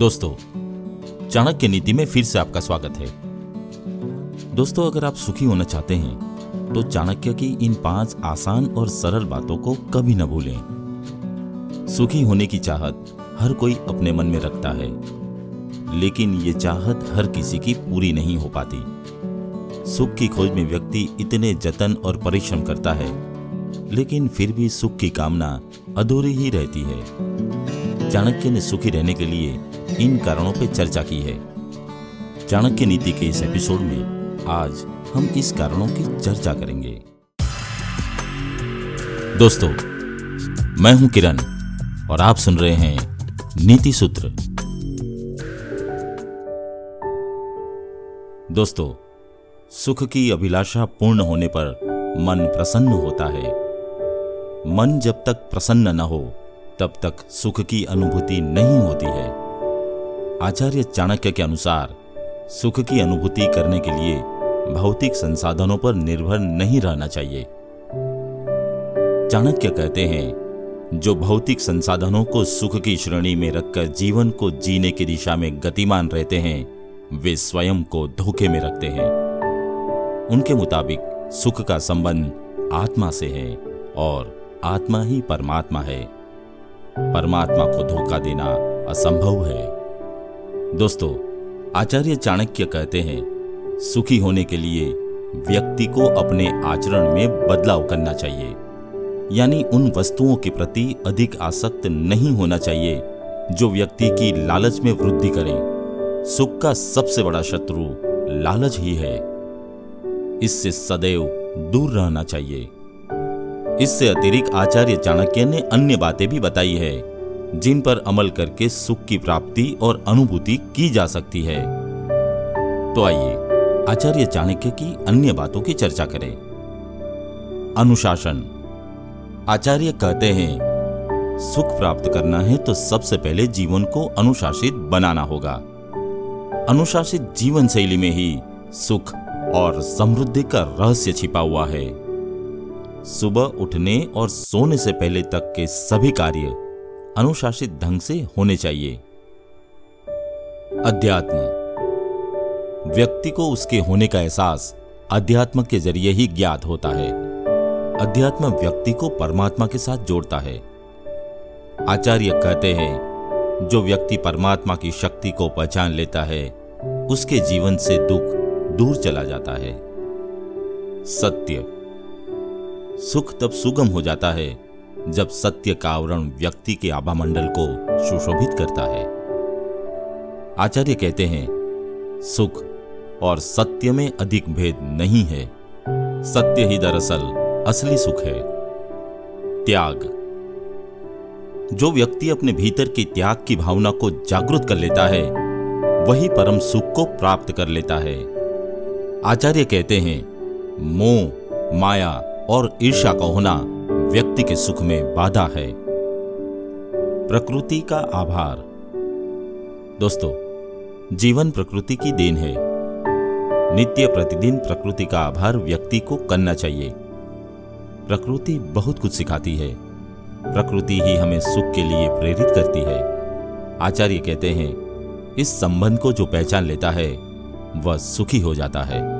दोस्तों, चाणक्य नीति में फिर से आपका स्वागत है। दोस्तों, अगर आप सुखी होना चाहते हैं तो चाणक्य की इन पाँच आसान और सरल बातों को कभी न भूलें। सुखी होने की चाहत हर कोई अपने मन में रखता है, लेकिन ये चाहत हर किसी की पूरी नहीं हो पाती। सुख की खोज में व्यक्ति इतने जतन और परिश्रम करता है, लेकिन फिर भी सुख की कामना अधूरी ही रहती है। चाणक्य ने सुखी रहने के लिए इन कारणों पर चर्चा की है। चाणक्य नीति के इस एपिसोड में आज हम इस कारणों की चर्चा करेंगे। दोस्तों, मैं हूँ किरण और आप सुन रहे हैं नीति सूत्र। दोस्तों, सुख की अभिलाषा पूर्ण होने पर मन प्रसन्न होता है। मन जब तक प्रसन्न न हो, तब तक सुख की अनुभूति नहीं होती है। आचार्य चाणक्य के अनुसार सुख की अनुभूति करने के लिए भौतिक संसाधनों पर निर्भर नहीं रहना चाहिए। चाणक्य कहते हैं, जो भौतिक संसाधनों को सुख की श्रेणी में रखकर जीवन को जीने की दिशा में गतिमान रहते हैं, वे स्वयं को धोखे में रखते हैं। उनके मुताबिक सुख का संबंध आत्मा से है और आत्मा ही परमात्मा है। परमात्मा को धोखा देना असंभव है। दोस्तों, आचार्य चाणक्य कहते हैं, सुखी होने के लिए व्यक्ति को अपने आचरण में बदलाव करना चाहिए। यानी उन वस्तुओं के प्रति अधिक आसक्त नहीं होना चाहिए, जो व्यक्ति की लालच में वृद्धि करें। सुख का सबसे बड़ा शत्रु लालच ही है। इससे सदैव दूर रहना चाहिए। इससे अतिरिक्त आचार्य चाणक्य ने अन्य बातें भी बताई है। जिन पर अमल करके सुख की प्राप्ति और अनुभूति की जा सकती है। तो आइए, आचार्य चाणक्य की अन्य बातों की चर्चा करें। अनुशासन। आचार्य कहते हैं, सुख प्राप्त करना है तो सबसे पहले जीवन को अनुशासित बनाना होगा। अनुशासित जीवन शैली में ही सुख और समृद्धि का रहस्य छिपा हुआ है। सुबह उठने और सोने से पहले तक के सभी कार्य अनुशासित ढंग से होने चाहिए। अध्यात्म। व्यक्ति को उसके होने का एहसास अध्यात्म के ज़रिए ही ज्ञात होता है। अध्यात्म व्यक्ति को परमात्मा के साथ जोड़ता है। आचार्य कहते हैं, जो व्यक्ति परमात्मा की शक्ति को पहचान लेता है, उसके जीवन से दुख दूर चला जाता है। सत्य। सुख तब सुगम हो जाता है जब सत्य का आवरण व्यक्ति के आभा मंडल को सुशोभित करता है। आचार्य कहते हैं, सुख और सत्य में अधिक भेद नहीं है। सत्य ही दरअसल असली सुख है। त्याग। जो व्यक्ति अपने भीतर के त्याग की भावना को जागृत कर लेता है, वही परम सुख को प्राप्त कर लेता है। आचार्य कहते हैं, मोह, माया और ईर्षा का होना व्यक्ति के सुख में बाधा है। प्रकृति का आभार। दोस्तों, जीवन प्रकृति की देन है। नित्य प्रतिदिन प्रकृति का आभार व्यक्ति को करना चाहिए। प्रकृति बहुत कुछ सिखाती है। प्रकृति ही हमें सुख के लिए प्रेरित करती है। आचार्य कहते हैं, इस संबंध को जो पहचान लेता है, वह सुखी हो जाता है।